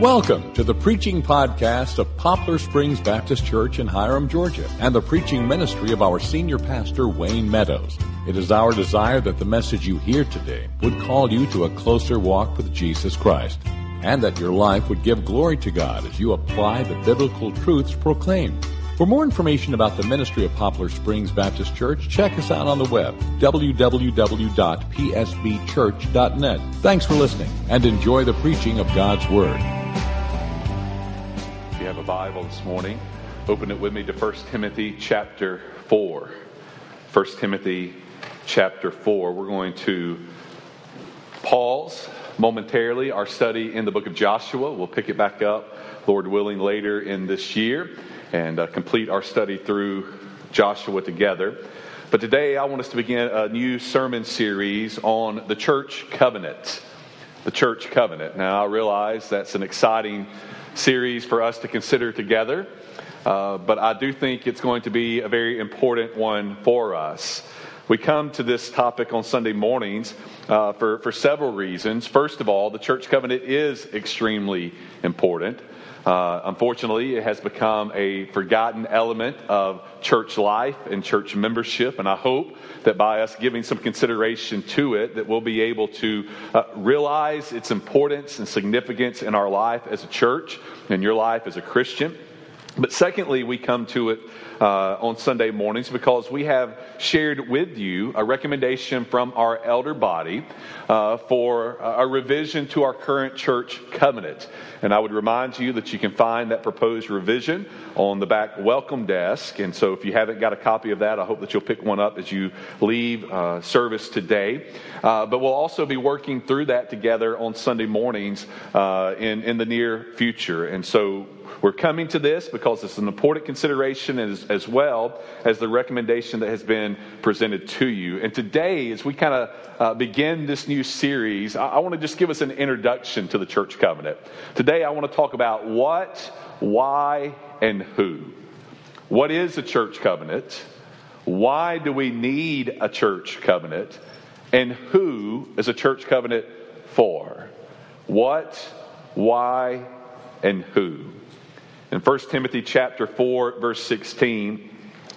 Welcome to the preaching podcast of Poplar Springs Baptist Church in Hiram, Georgia, and the preaching ministry of our senior pastor, Wayne Meadows. It is our desire that the message you hear today would call you to a closer walk with Jesus Christ, and that your life would give glory to God as you apply the biblical truths proclaimed. For more information about the ministry of Poplar Springs Baptist Church, check us out on the web, www.psbchurch.net. Thanks for listening and enjoy the preaching of God's Word. Bible this morning, open it with me to 1 Timothy chapter 4. 1 Timothy chapter 4. We're going to pause momentarily our study in the book of Joshua. We'll pick it back up, Lord willing, later in this year and uh, complete our study through Joshua together. But today I want us to begin a new sermon series on the church covenant. The church covenant. Now I realize that's an exciting series for us to consider together, uh, but I do think it's going to be a very important one for us. We come to this topic on Sunday mornings uh, for, for several reasons. First of all, the church covenant is extremely important. Uh, unfortunately, it has become a forgotten element of church life and church membership, and I hope that by us giving some consideration to it, that we'll be able to uh, realize its importance and significance in our life as a church and your life as a Christian. But secondly, we come to it uh, on Sunday mornings because we have shared with you a recommendation from our elder body uh, for a revision to our current church covenant. And I would remind you that you can find that proposed revision on the back welcome desk. And so if you haven't got a copy of that, I hope that you'll pick one up as you leave uh, service today. Uh, but we'll also be working through that together on Sunday mornings uh, in, in the near future. And so we're coming to this because it's an important consideration as, as well as the recommendation that has been presented to you. And today, as we kind of uh, begin this new series, I, I want to just give us an introduction to the church covenant. Today, I want to talk about what, why, and who. What is a church covenant? Why do we need a church covenant? And who is a church covenant for? What, why, and who? In 1 Timothy chapter 4 verse 16,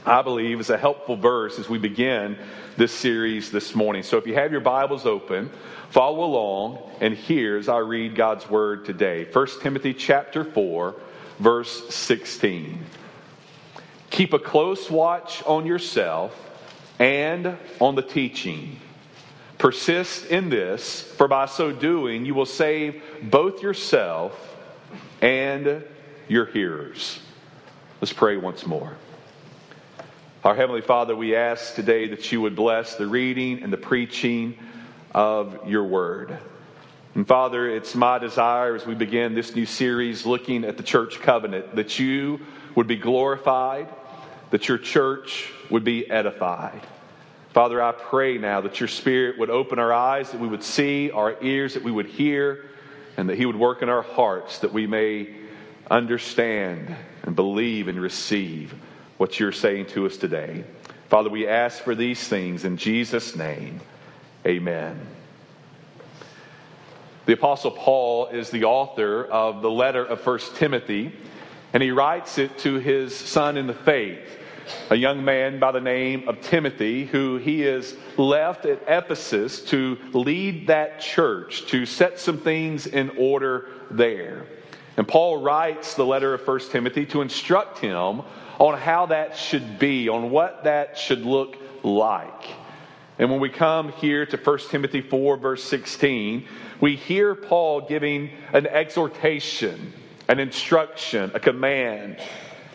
I believe is a helpful verse as we begin this series this morning. So if you have your Bibles open, follow along and hear as I read God's word today. 1 Timothy chapter 4 verse 16. Keep a close watch on yourself and on the teaching. Persist in this, for by so doing you will save both yourself and your hearers. Let's pray once more. Our Heavenly Father, we ask today that you would bless the reading and the preaching of your word. And Father, it's my desire as we begin this new series looking at the church covenant that you would be glorified, that your church would be edified. Father, I pray now that your Spirit would open our eyes, that we would see, our ears, that we would hear, and that He would work in our hearts, that we may understand and believe and receive what you're saying to us today. Father, we ask for these things in Jesus' name. Amen. The Apostle Paul is the author of the letter of 1 Timothy, and he writes it to his son in the faith, a young man by the name of Timothy, who he is left at Ephesus to lead that church, to set some things in order there. And Paul writes the letter of 1 Timothy to instruct him on how that should be, on what that should look like. And when we come here to 1 Timothy 4, verse 16, we hear Paul giving an exhortation, an instruction, a command.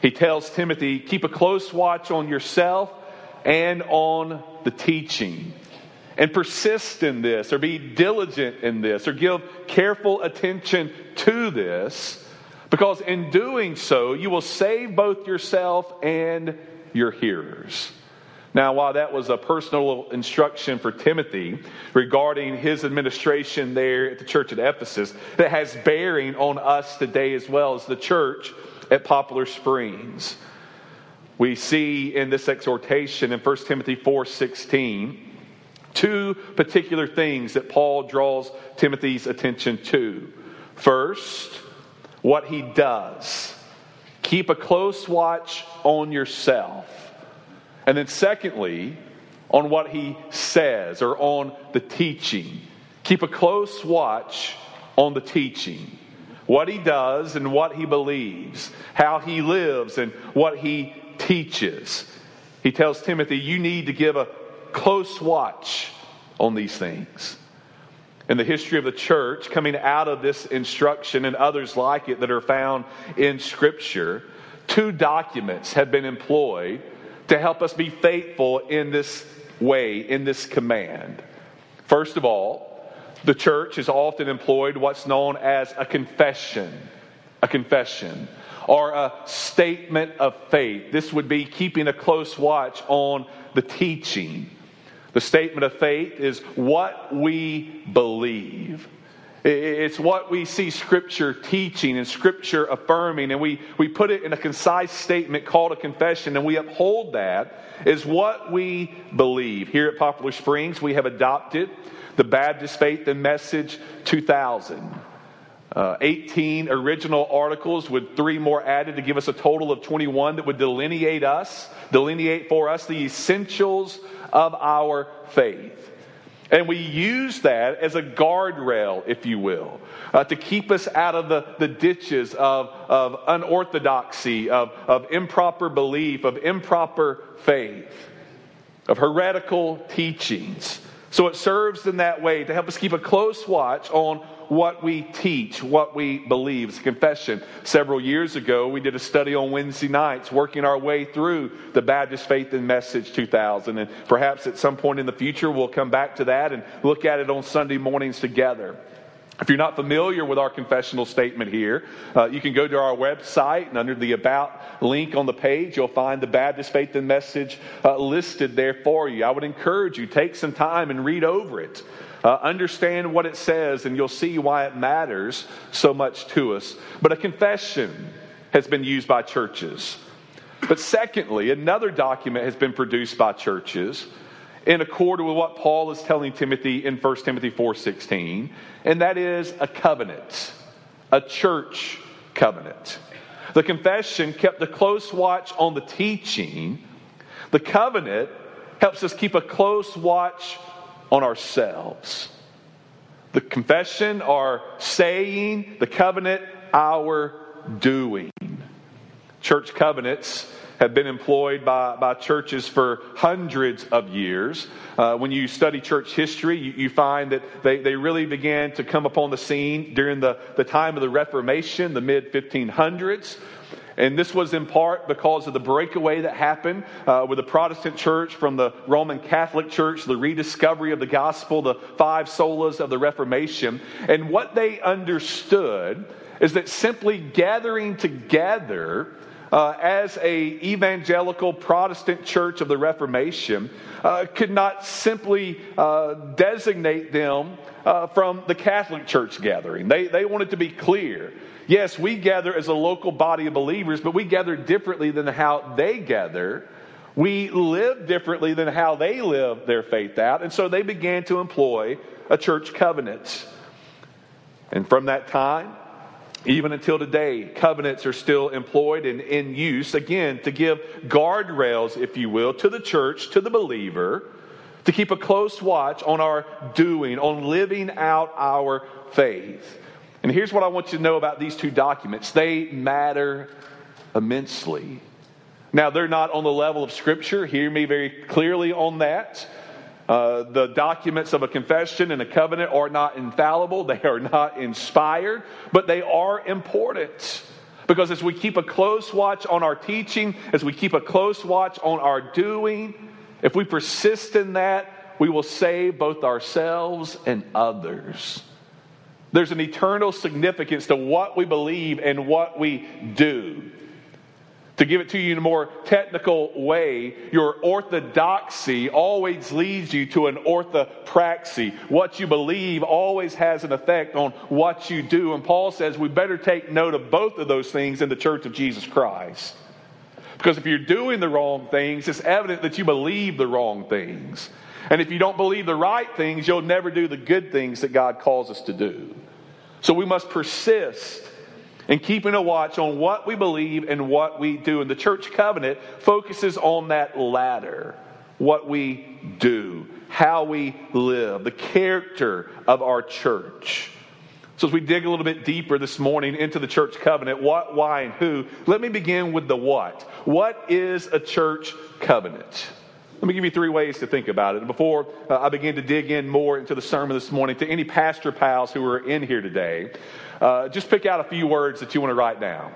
He tells Timothy, keep a close watch on yourself and on the teaching and persist in this, or be diligent in this, or give careful attention to this, because in doing so, you will save both yourself and your hearers. Now, while that was a personal instruction for Timothy regarding his administration there at the church at Ephesus, that has bearing on us today as well as the church at Poplar Springs. We see in this exhortation in 1 Timothy 4:16 two particular things that Paul draws Timothy's attention to. First, what he does. Keep a close watch on yourself. And then, secondly, on what he says or on the teaching. Keep a close watch on the teaching. What he does and what he believes, how he lives and what he teaches. He tells Timothy, You need to give a close watch on these things. In the history of the church, coming out of this instruction and others like it that are found in Scripture, two documents have been employed to help us be faithful in this way, in this command. First of all, the church has often employed what's known as a confession. A confession or a statement of faith. This would be keeping a close watch on the teaching. The statement of faith is what we believe. It's what we see Scripture teaching and Scripture affirming, and we, we put it in a concise statement called a confession, and we uphold that is what we believe. Here at Poplar Springs, we have adopted the Baptist Faith and Message 2000. Uh, 18 original articles with three more added to give us a total of 21 that would delineate us, delineate for us the essentials of our faith. And we use that as a guardrail, if you will, uh, to keep us out of the, the ditches of, of unorthodoxy, of, of improper belief, of improper faith, of heretical teachings. So it serves in that way to help us keep a close watch on what we teach, what we believe. It's a confession. Several years ago, we did a study on Wednesday nights, working our way through the Baptist Faith and Message 2000. And perhaps at some point in the future, we'll come back to that and look at it on Sunday mornings together. If you're not familiar with our confessional statement here, uh, you can go to our website and under the About link on the page, you'll find the Baptist Faith and Message uh, listed there for you. I would encourage you, take some time and read over it. Uh, understand what it says, and you'll see why it matters so much to us. But a confession has been used by churches. But secondly, another document has been produced by churches in accord with what Paul is telling Timothy in 1 Timothy 4:16, and that is a covenant, a church covenant. The confession kept a close watch on the teaching. The covenant helps us keep a close watch on ourselves. The confession, our saying, the covenant, our doing. Church covenants have been employed by, by churches for hundreds of years. Uh, when you study church history, you, you, find that they, they really began to come upon the scene during the, the time of the Reformation, the mid 1500s. And this was in part because of the breakaway that happened uh, with the Protestant church from the Roman Catholic Church, the rediscovery of the gospel, the five solas of the Reformation. And what they understood is that simply gathering together uh, as a evangelical Protestant church of the Reformation uh, could not simply uh, designate them uh, from the Catholic Church gathering. They, they wanted to be clear. Yes, we gather as a local body of believers, but we gather differently than how they gather. We live differently than how they live their faith out. And so they began to employ a church covenant. And from that time, even until today, covenants are still employed and in use, again, to give guardrails, if you will, to the church, to the believer, to keep a close watch on our doing, on living out our faith. And here's what I want you to know about these two documents they matter immensely. Now, they're not on the level of Scripture. Hear me very clearly on that. Uh, the documents of a confession and a covenant are not infallible, they are not inspired, but they are important. Because as we keep a close watch on our teaching, as we keep a close watch on our doing, if we persist in that, we will save both ourselves and others. There's an eternal significance to what we believe and what we do. To give it to you in a more technical way, your orthodoxy always leads you to an orthopraxy. What you believe always has an effect on what you do. And Paul says we better take note of both of those things in the church of Jesus Christ. Because if you're doing the wrong things, it's evident that you believe the wrong things. And if you don't believe the right things, you'll never do the good things that God calls us to do. So we must persist and keeping a watch on what we believe and what we do. And the church covenant focuses on that latter what we do, how we live, the character of our church. So, as we dig a little bit deeper this morning into the church covenant, what, why, and who, let me begin with the what. What is a church covenant? Let me give you three ways to think about it. Before uh, I begin to dig in more into the sermon this morning, to any pastor pals who are in here today, uh, just pick out a few words that you want to write down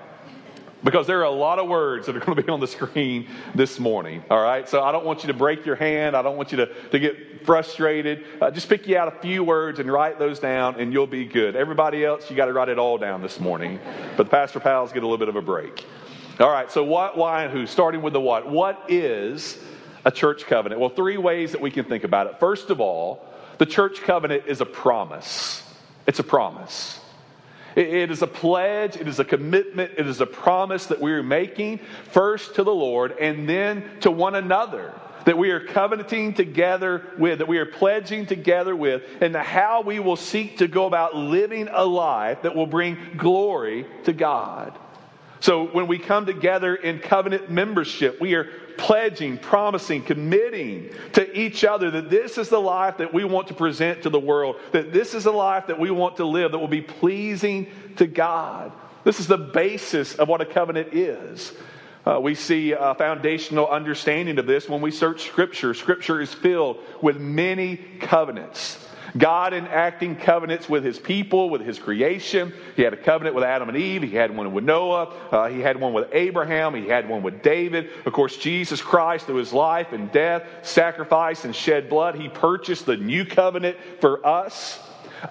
because there are a lot of words that are going to be on the screen this morning. All right, so I don't want you to break your hand. I don't want you to, to get frustrated. Uh, just pick you out a few words and write those down, and you'll be good. Everybody else, you got to write it all down this morning. But the pastor pals get a little bit of a break. All right, so what, why, and who? Starting with the what. What is a church covenant? Well, three ways that we can think about it. First of all, the church covenant is a promise. It's a promise. It is a pledge, it is a commitment, it is a promise that we are making first to the Lord and then to one another. That we are covenanting together with, that we are pledging together with, and how we will seek to go about living a life that will bring glory to God. So when we come together in covenant membership, we are pledging, promising, committing to each other that this is the life that we want to present to the world, that this is a life that we want to live that will be pleasing to God. This is the basis of what a covenant is. Uh, we see a foundational understanding of this when we search Scripture. Scripture is filled with many covenants. God enacting covenants with his people, with his creation. He had a covenant with Adam and Eve. He had one with Noah. Uh, he had one with Abraham. He had one with David. Of course, Jesus Christ, through his life and death, sacrifice, and shed blood, he purchased the new covenant for us.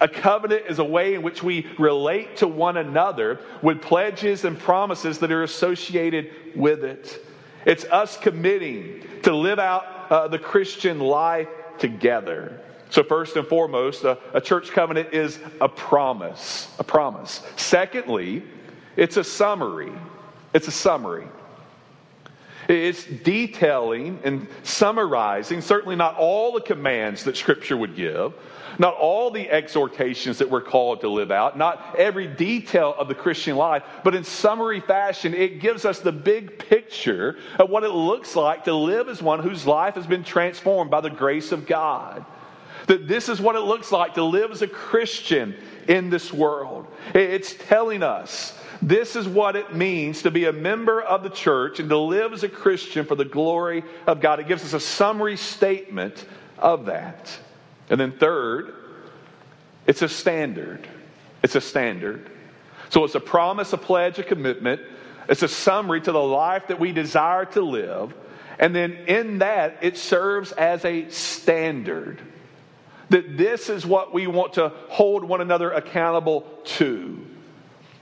A covenant is a way in which we relate to one another with pledges and promises that are associated with it. It's us committing to live out uh, the Christian life together. So, first and foremost, a, a, church covenant is a promise. A promise. Secondly, it's a summary. It's a summary. It's detailing and summarizing, certainly not all the commands that Scripture would give, not all the exhortations that we're called to live out, not every detail of the Christian life, but in summary fashion, it gives us the big picture of what it looks like to live as one whose life has been transformed by the grace of God. That this is what it looks like to live as a Christian in this world. It's telling us this is what it means to be a member of the church and to live as a Christian for the glory of God. It gives us a summary statement of that. And then, third, it's a standard. It's a standard. So it's a promise, a pledge, a commitment. It's a summary to the life that we desire to live. And then in that, it serves as a standard that this is what we want to hold one another accountable to.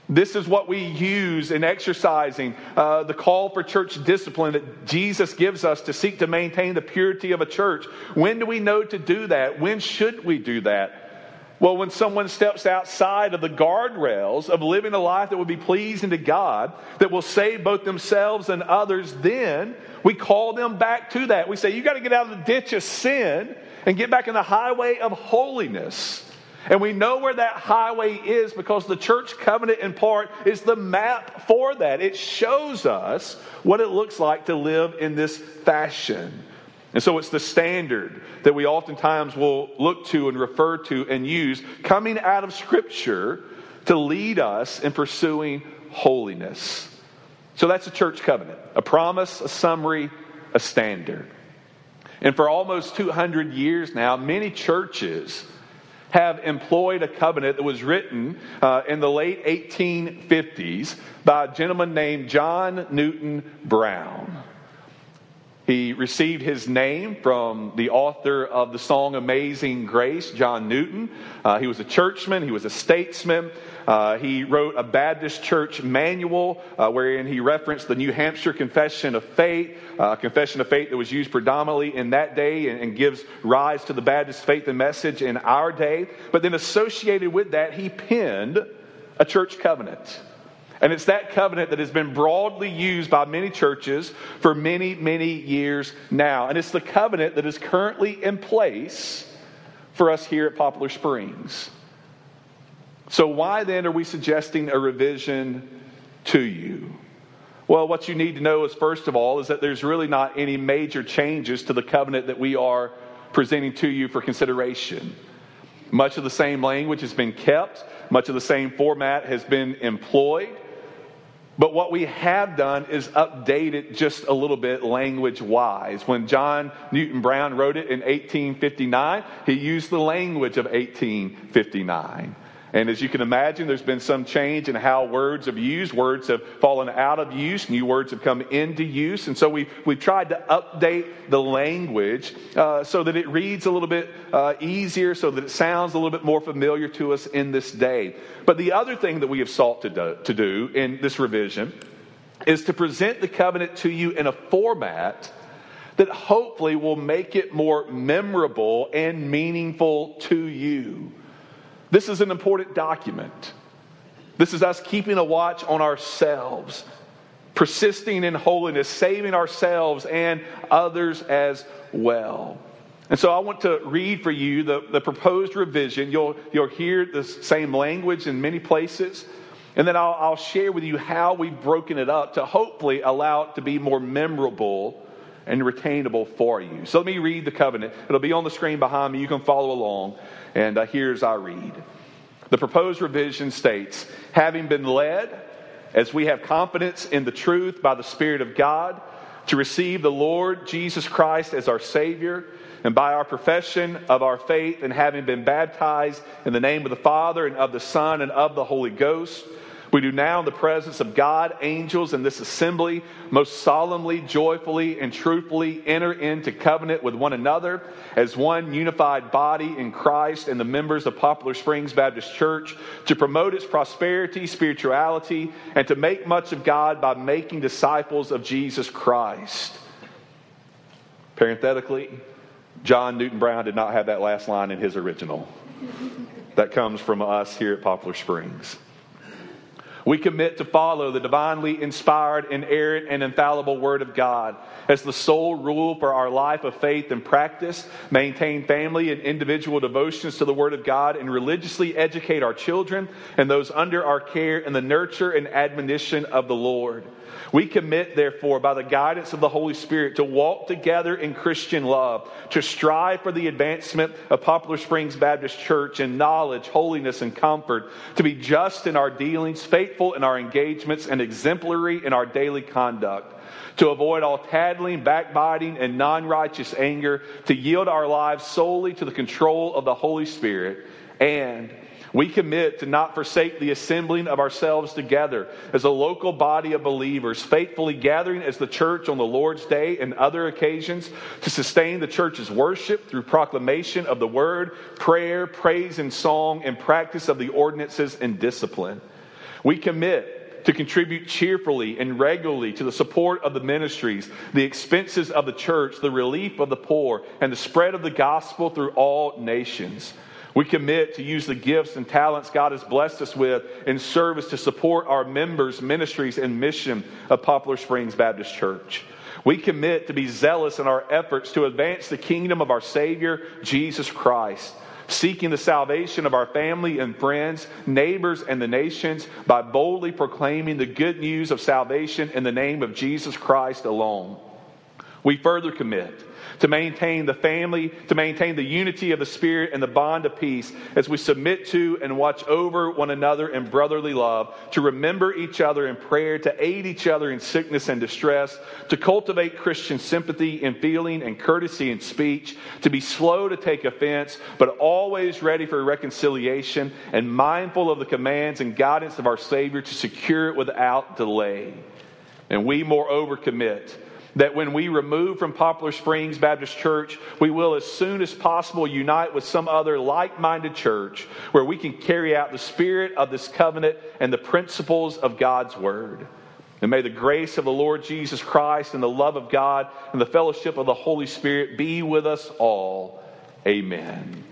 This is what we use in exercising uh, the call for church discipline that Jesus gives us to seek to maintain the purity of a church. When do we know to do that? When should we do that? Well, when someone steps outside of the guardrails of living a life that would be pleasing to God, that will save both themselves and others, then we call them back to that. We say, You got to get out of the ditch of sin and get back in the highway of holiness. And we know where that highway is because the church covenant, in part, is the map for that. It shows us what it looks like to live in this fashion. And so it's the standard that we oftentimes will look to and refer to and use coming out of Scripture to lead us in pursuing holiness. So that's a church covenant a promise, a summary, a standard. And for almost 200 years now, many churches have employed a covenant that was written uh, in the late 1850s by a gentleman named John Newton Brown. He received his name from the author of the song Amazing Grace, John Newton. Uh, he was a churchman, he was a statesman. Uh, he wrote a Baptist church manual uh, wherein he referenced the New Hampshire Confession of Faith, uh, a confession of faith that was used predominantly in that day and, and gives rise to the Baptist faith and message in our day. But then associated with that, he penned a church covenant. And it's that covenant that has been broadly used by many churches for many, many years now. And it's the covenant that is currently in place for us here at Poplar Springs. So, why then are we suggesting a revision to you? Well, what you need to know is, first of all, is that there's really not any major changes to the covenant that we are presenting to you for consideration. Much of the same language has been kept, much of the same format has been employed. But what we have done is update it just a little bit language wise. When John Newton Brown wrote it in 1859, he used the language of 1859. And as you can imagine, there's been some change in how words have used. Words have fallen out of use, new words have come into use. And so we've, we've tried to update the language uh, so that it reads a little bit uh, easier, so that it sounds a little bit more familiar to us in this day. But the other thing that we have sought to do, to do in this revision is to present the covenant to you in a format that hopefully will make it more memorable and meaningful to you. This is an important document. This is us keeping a watch on ourselves, persisting in holiness, saving ourselves and others as well. And so I want to read for you the, the proposed revision. You'll, you'll hear the same language in many places. And then I'll, I'll share with you how we've broken it up to hopefully allow it to be more memorable and retainable for you. So let me read the covenant. It'll be on the screen behind me. You can follow along. And uh, here's I read. The proposed revision states having been led, as we have confidence in the truth by the Spirit of God, to receive the Lord Jesus Christ as our Savior, and by our profession of our faith and having been baptized in the name of the Father and of the Son and of the Holy Ghost, we do now, in the presence of God, angels, and this assembly, most solemnly, joyfully, and truthfully enter into covenant with one another as one unified body in Christ and the members of Poplar Springs Baptist Church to promote its prosperity, spirituality, and to make much of God by making disciples of Jesus Christ. Parenthetically, John Newton Brown did not have that last line in his original. That comes from us here at Poplar Springs. We commit to follow the divinely inspired, inerrant, and infallible Word of God as the sole rule for our life of faith and practice, maintain family and individual devotions to the Word of God, and religiously educate our children and those under our care in the nurture and admonition of the Lord. We commit, therefore, by the guidance of the Holy Spirit, to walk together in Christian love, to strive for the advancement of Poplar Springs Baptist Church in knowledge, holiness, and comfort, to be just in our dealings, faithful in our engagements, and exemplary in our daily conduct. To avoid all tattling, backbiting, and non righteous anger, to yield our lives solely to the control of the Holy Spirit, and we commit to not forsake the assembling of ourselves together as a local body of believers, faithfully gathering as the church on the Lord's Day and other occasions to sustain the church's worship through proclamation of the word, prayer, praise and song, and practice of the ordinances and discipline. We commit to contribute cheerfully and regularly to the support of the ministries, the expenses of the church, the relief of the poor, and the spread of the gospel through all nations. We commit to use the gifts and talents God has blessed us with in service to support our members, ministries, and mission of Poplar Springs Baptist Church. We commit to be zealous in our efforts to advance the kingdom of our Savior, Jesus Christ, seeking the salvation of our family and friends, neighbors, and the nations by boldly proclaiming the good news of salvation in the name of Jesus Christ alone. We further commit to maintain the family, to maintain the unity of the Spirit and the bond of peace as we submit to and watch over one another in brotherly love, to remember each other in prayer, to aid each other in sickness and distress, to cultivate Christian sympathy in feeling and courtesy in speech, to be slow to take offense, but always ready for reconciliation and mindful of the commands and guidance of our Savior to secure it without delay. And we, moreover, commit that when we remove from Poplar Springs Baptist Church, we will as soon as possible unite with some other like minded church where we can carry out the spirit of this covenant and the principles of God's Word. And may the grace of the Lord Jesus Christ and the love of God and the fellowship of the Holy Spirit be with us all. Amen.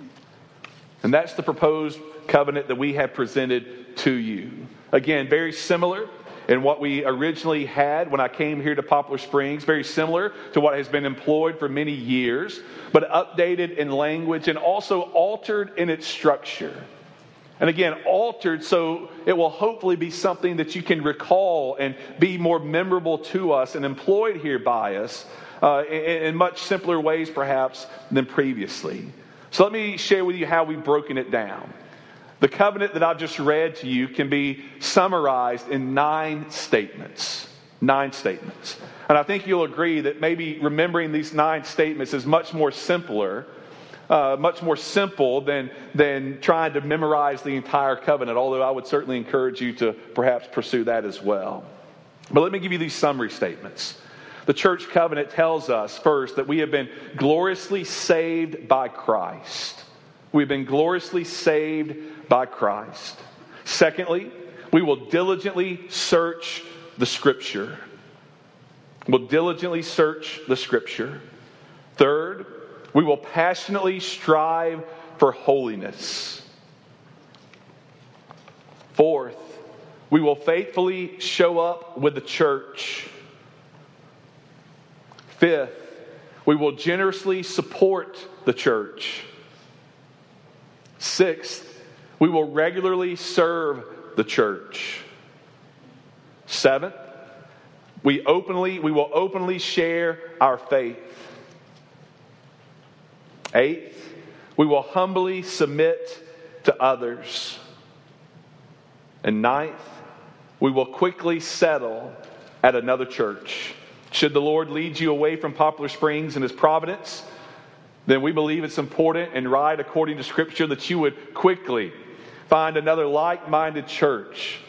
And that's the proposed covenant that we have presented to you. Again, very similar and what we originally had when I came here to Poplar Springs, very similar to what has been employed for many years, but updated in language and also altered in its structure. And again, altered so it will hopefully be something that you can recall and be more memorable to us and employed here by us uh, in, in much simpler ways, perhaps, than previously. So let me share with you how we've broken it down. The covenant that I've just read to you can be summarized in nine statements. Nine statements. And I think you'll agree that maybe remembering these nine statements is much more simpler uh, much more simple than, than trying to memorize the entire covenant, although I would certainly encourage you to perhaps pursue that as well. But let me give you these summary statements. The church covenant tells us first that we have been gloriously saved by Christ. We've been gloriously saved by Christ. Secondly, we will diligently search the Scripture. We'll diligently search the Scripture. Third, we will passionately strive for holiness. Fourth, we will faithfully show up with the church. Fifth, we will generously support the church. Sixth, we will regularly serve the church. Seventh, we openly we will openly share our faith. Eighth, we will humbly submit to others. And ninth, we will quickly settle at another church. Should the Lord lead you away from Poplar Springs in His providence, then we believe it's important and right, according to Scripture, that you would quickly find another like minded church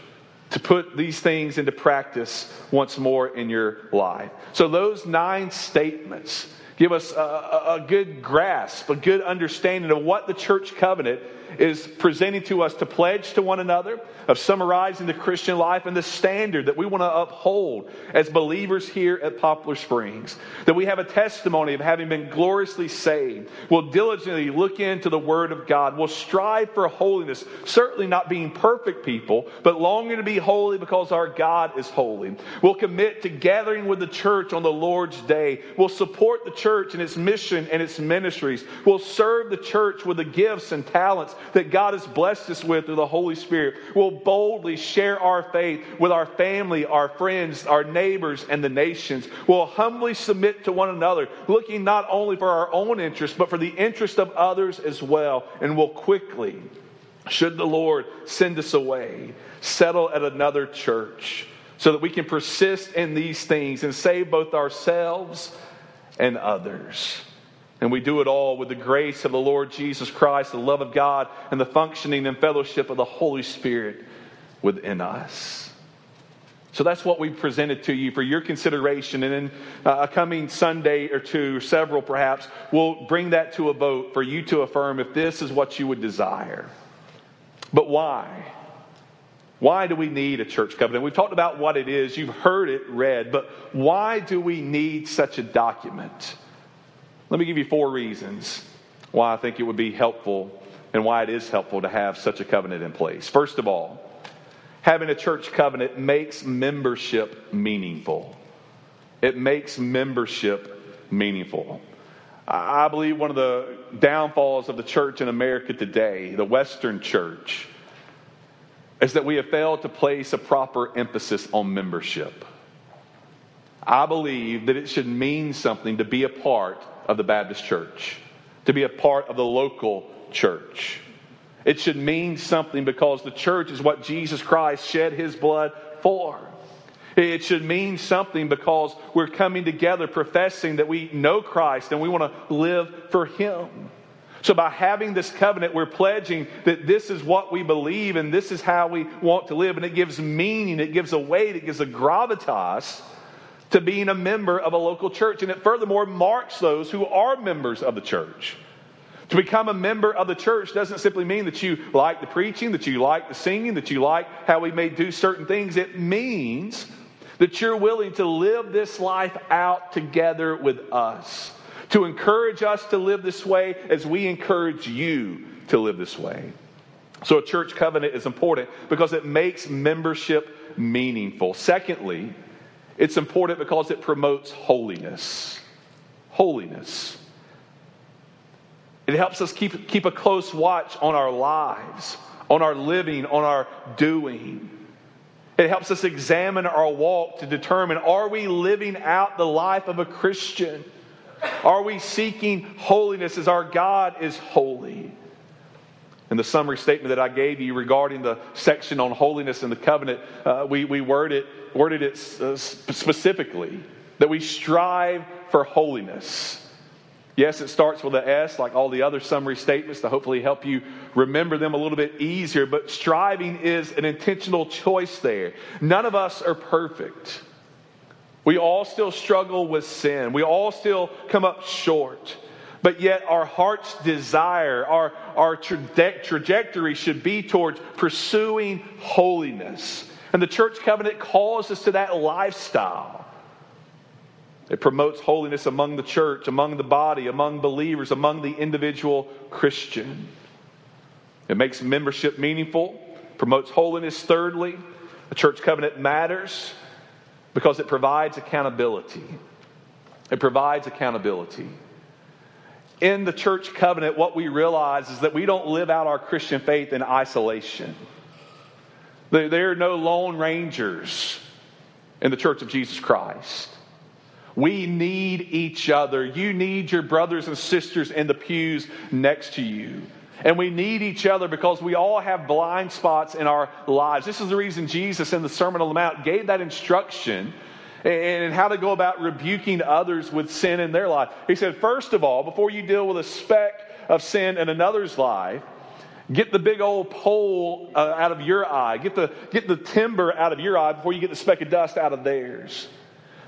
to put these things into practice once more in your life. So, those nine statements give us a, a, good grasp, a good understanding of what the church covenant is presenting to us to pledge to one another, of summarizing the Christian life and the standard that we want to uphold as believers here at Poplar Springs. That we have a testimony of having been gloriously saved. We'll diligently look into the Word of God. We'll strive for holiness, certainly not being perfect people, but longing to be holy because our God is holy. We'll commit to gathering with the church on the Lord's day. We'll support the church in its mission and its ministries. We'll serve the church with the gifts and talents that God has blessed us with through the Holy Spirit. We'll boldly share our faith with our family, our friends, our neighbors, and the nations. We'll humbly submit to one another, looking not only for our own interest, but for the interest of others as well. And we'll quickly, should the Lord send us away, settle at another church so that we can persist in these things and save both ourselves and others. And we do it all with the grace of the Lord Jesus Christ, the love of God, and the functioning and fellowship of the Holy Spirit within us. So that's what we presented to you for your consideration. And in uh, a coming Sunday or two, or several perhaps, we'll bring that to a vote for you to affirm if this is what you would desire. But why? Why do we need a church covenant? We've talked about what it is, you've heard it read, but why do we need such a document? Let me give you four reasons why I think it would be helpful and why it is helpful to have such a covenant in place. First of all, having a church covenant makes membership meaningful. It makes membership meaningful. I believe one of the downfalls of the church in America today, the Western church, is that we have failed to place a proper emphasis on membership. I believe that it should mean something to be a part of the Baptist church, to be a part of the local church. It should mean something because the church is what Jesus Christ shed his blood for. It should mean something because we're coming together professing that we know Christ and we want to live for him. So, by having this covenant, we're pledging that this is what we believe and this is how we want to live. And it gives meaning, it gives a weight, it gives a gravitas to being a member of a local church. And it furthermore marks those who are members of the church. To become a member of the church doesn't simply mean that you like the preaching, that you like the singing, that you like how we may do certain things. It means that you're willing to live this life out together with us, to encourage us to live this way as we encourage you to live this way. So, a church covenant is important because it makes membership meaningful. Secondly, it's important because it promotes holiness. Holiness. It helps us keep, keep a close watch on our lives, on our living, on our doing. It helps us examine our walk to determine are we living out the life of a Christian? Are we seeking holiness as our God is holy? In the summary statement that I gave you regarding the section on holiness in the covenant, uh, we, we worded, worded it uh, specifically that we strive for holiness. Yes, it starts with an S, like all the other summary statements, to hopefully help you remember them a little bit easier. But striving is an intentional choice there. None of us are perfect. We all still struggle with sin, we all still come up short. But yet, our heart's desire, our, our traje- trajectory should be towards pursuing holiness. And the church covenant calls us to that lifestyle. It promotes holiness among the church, among the body, among believers, among the individual Christian. It makes membership meaningful, promotes holiness. Thirdly, the church covenant matters because it provides accountability. It provides accountability. In the church covenant, what we realize is that we don't live out our Christian faith in isolation. There are no lone rangers in the church of Jesus Christ. We need each other. You need your brothers and sisters in the pews next to you. And we need each other because we all have blind spots in our lives. This is the reason Jesus in the Sermon on the Mount gave that instruction and how to go about rebuking others with sin in their life. He said, first of all, before you deal with a speck of sin in another's life, get the big old pole uh, out of your eye, get the, get the timber out of your eye before you get the speck of dust out of theirs.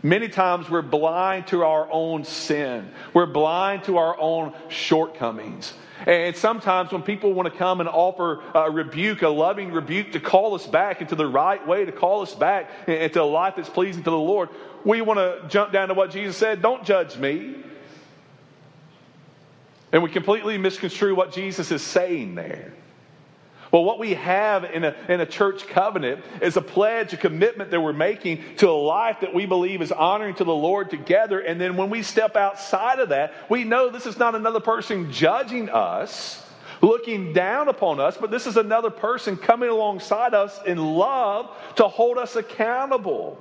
Many times we're blind to our own sin. We're blind to our own shortcomings. And sometimes when people want to come and offer a rebuke, a loving rebuke to call us back into the right way, to call us back into a life that's pleasing to the Lord, we want to jump down to what Jesus said don't judge me. And we completely misconstrue what Jesus is saying there. Well, what we have in a, in a church covenant is a pledge, a commitment that we're making to a life that we believe is honoring to the Lord together. And then when we step outside of that, we know this is not another person judging us, looking down upon us, but this is another person coming alongside us in love to hold us accountable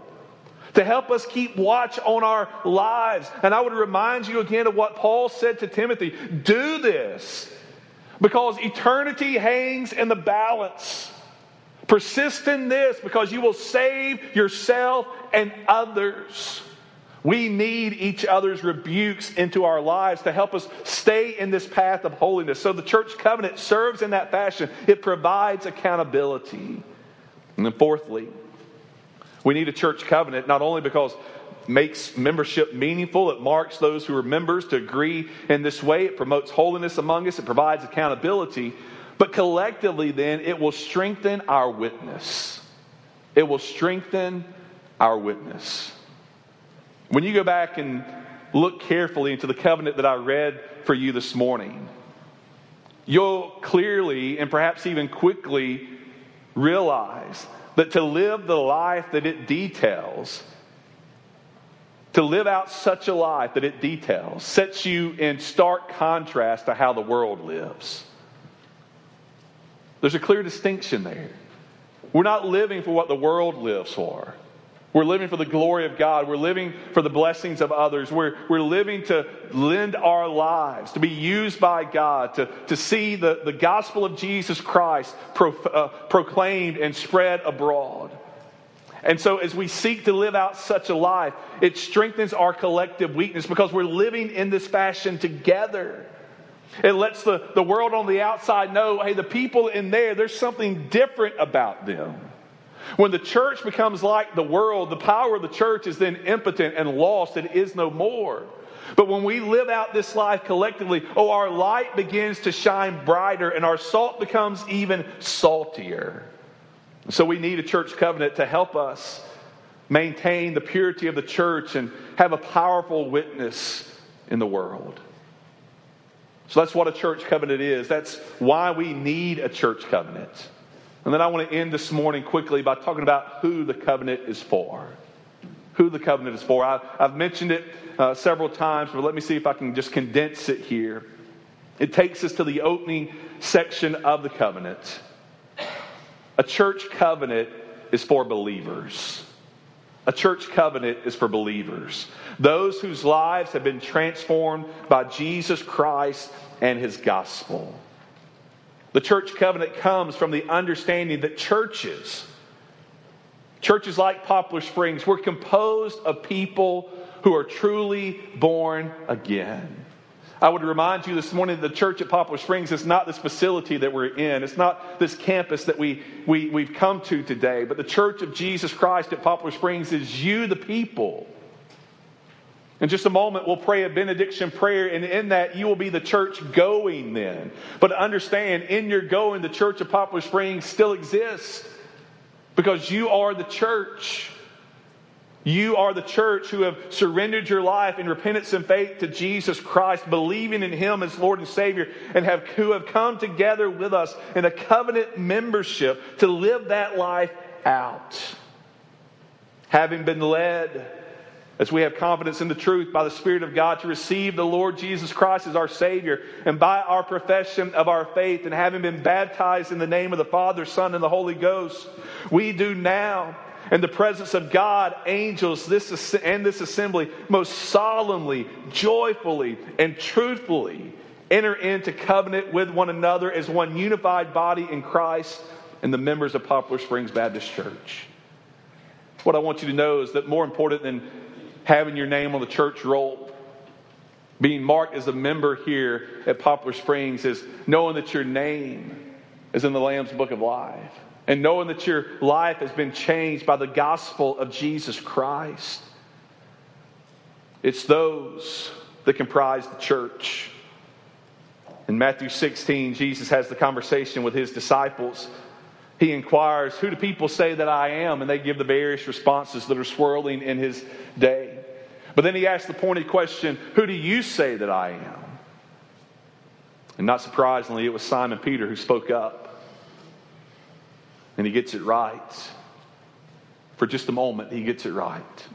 to help us keep watch on our lives. And I would remind you again of what Paul said to Timothy do this because eternity hangs in the balance. Persist in this because you will save yourself and others. We need each other's rebukes into our lives to help us stay in this path of holiness. So the church covenant serves in that fashion. It provides accountability. And then, fourthly, we need a church covenant not only because makes membership meaningful. It marks those who are members to agree in this way. It promotes holiness among us. It provides accountability. But collectively, then, it will strengthen our witness. It will strengthen our witness. When you go back and look carefully into the covenant that I read for you this morning, you'll clearly and perhaps even quickly realize that to live the life that it details to live out such a life that it details sets you in stark contrast to how the world lives. There's a clear distinction there. We're not living for what the world lives for. We're living for the glory of God. We're living for the blessings of others. We're, we're living to lend our lives, to be used by God, to, to see the, the gospel of Jesus Christ pro, uh, proclaimed and spread abroad. And so, as we seek to live out such a life, it strengthens our collective weakness because we're living in this fashion together. It lets the, the world on the outside know hey, the people in there, there's something different about them. When the church becomes like the world, the power of the church is then impotent and lost. It is no more. But when we live out this life collectively, oh, our light begins to shine brighter and our salt becomes even saltier. So we need a church covenant to help us maintain the purity of the church and have a powerful witness in the world. So that's what a church covenant is. That's why we need a church covenant. And then I want to end this morning quickly by talking about who the covenant is for. Who the covenant is for. I, have mentioned it uh, several times, but let me see if I can just condense it here. It takes us to the opening section of the covenant. A church covenant is for believers. A church covenant is for believers. Those whose lives have been transformed by Jesus Christ and his gospel. The church covenant comes from the understanding that churches, churches like Poplar Springs, were composed of people who are truly born again. I would remind you this morning that the church at Poplar Springs is not this facility that we're in. It's not this campus that we, we, we've come to today. But the church of Jesus Christ at Poplar Springs is you, the people. In just a moment, we'll pray a benediction prayer, and in that, you will be the church going then. But understand, in your going, the church of Poplar Springs still exists because you are the church. You are the church who have surrendered your life in repentance and faith to Jesus Christ, believing in Him as Lord and Savior, and have, who have come together with us in a covenant membership to live that life out. Having been led, as we have confidence in the truth by the Spirit of God, to receive the Lord Jesus Christ as our Savior, and by our profession of our faith, and having been baptized in the name of the Father, Son, and the Holy Ghost, we do now in the presence of God, angels, this and this assembly most solemnly, joyfully, and truthfully enter into covenant with one another as one unified body in Christ and the members of Poplar Springs Baptist Church. What I want you to know is that more important than having your name on the church roll, being marked as a member here at Poplar Springs, is knowing that your name is in the Lamb's Book of Life and knowing that your life has been changed by the gospel of Jesus Christ. It's those that comprise the church. In Matthew 16, Jesus has the conversation with his disciples. He inquires, Who do people say that I am? And they give the various responses that are swirling in his day. But then he asks the pointed question, Who do you say that I am? And not surprisingly, it was Simon Peter who spoke up and he gets it right. For just a moment, he gets it right.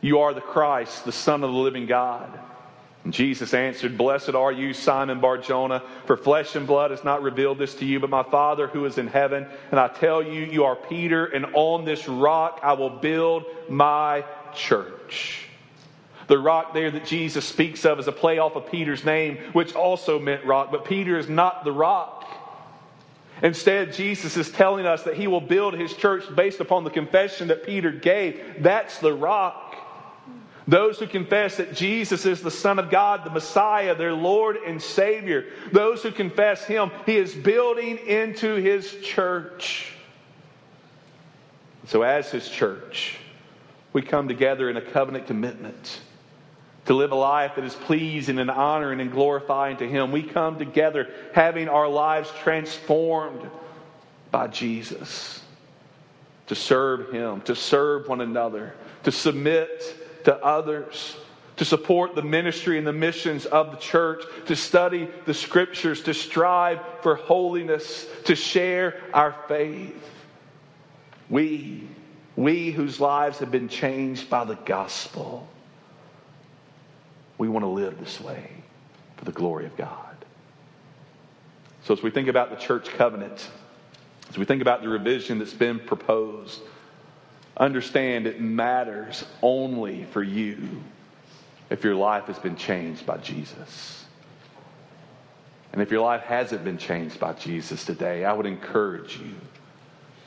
You are the Christ, the Son of the living God. And Jesus answered, Blessed are you, Simon Barjona, for flesh and blood has not revealed this to you, but my Father who is in heaven. And I tell you, you are Peter, and on this rock I will build my church. The rock there that Jesus speaks of is a play off of Peter's name, which also meant rock, but Peter is not the rock. Instead, Jesus is telling us that he will build his church based upon the confession that Peter gave. That's the rock. Those who confess that Jesus is the Son of God, the Messiah, their Lord and Savior. Those who confess him, he is building into his church. So, as his church, we come together in a covenant commitment to live a life that is pleasing and honoring and glorifying to Him. We come together having our lives transformed by Jesus to serve Him, to serve one another, to submit to others, to support the ministry and the missions of the church, to study the scriptures, to strive for holiness, to share our faith. We, we whose lives have been changed by the gospel we want to live this way for the glory of God. So, as we think about the church covenant, as we think about the revision that's been proposed, understand it matters only for you if your life has been changed by Jesus. And if your life hasn't been changed by Jesus today, I would encourage you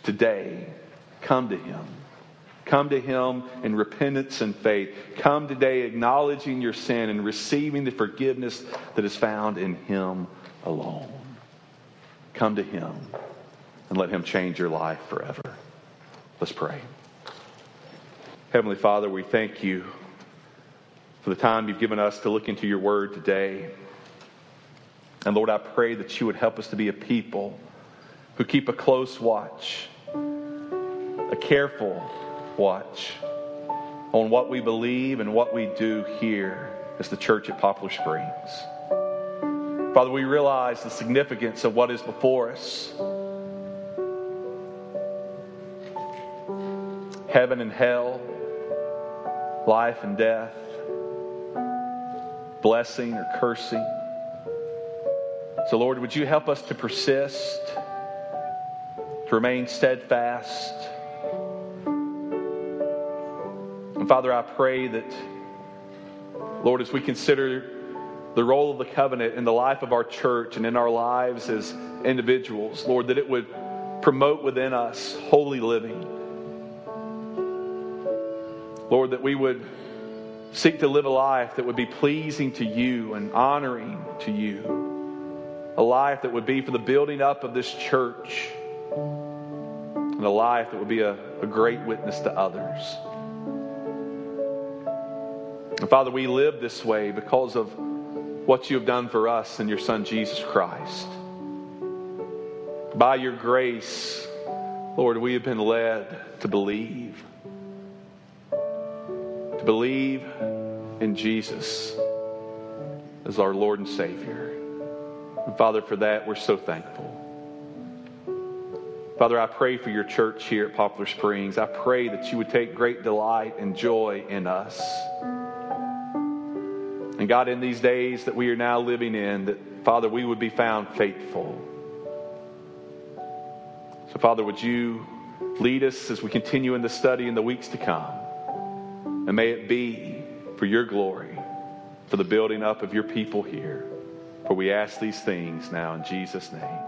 today, come to Him. Come to Him in repentance and faith. Come today acknowledging your sin and receiving the forgiveness that is found in Him alone. Come to Him and let Him change your life forever. Let's pray. Heavenly Father, we thank you for the time you've given us to look into your word today. And Lord, I pray that you would help us to be a people who keep a close watch, a careful watch on what we believe and what we do here as the church at Poplar Springs. Father, we realize the significance of what is before us. Heaven and hell, life and death, blessing or cursing. So, Lord, would you help us to persist to remain steadfast. And Father, I pray that, Lord, as we consider the role of the covenant in the life of our church and in our lives as individuals, Lord, that it would promote within us holy living. Lord, that we would seek to live a life that would be pleasing to you and honoring to you. A life that would be for the building up of this church. And a life that would be a, a great witness to others. And Father, we live this way because of what you have done for us in your Son, Jesus Christ. By your grace, Lord, we have been led to believe. To believe in Jesus as our Lord and Savior. And Father, for that, we're so thankful. Father, I pray for your church here at Poplar Springs. I pray that you would take great delight and joy in us. And God, in these days that we are now living in, that, Father, we would be found faithful. So, Father, would you lead us as we continue in the study in the weeks to come? And may it be for your glory, for the building up of your people here. For we ask these things now in Jesus' name.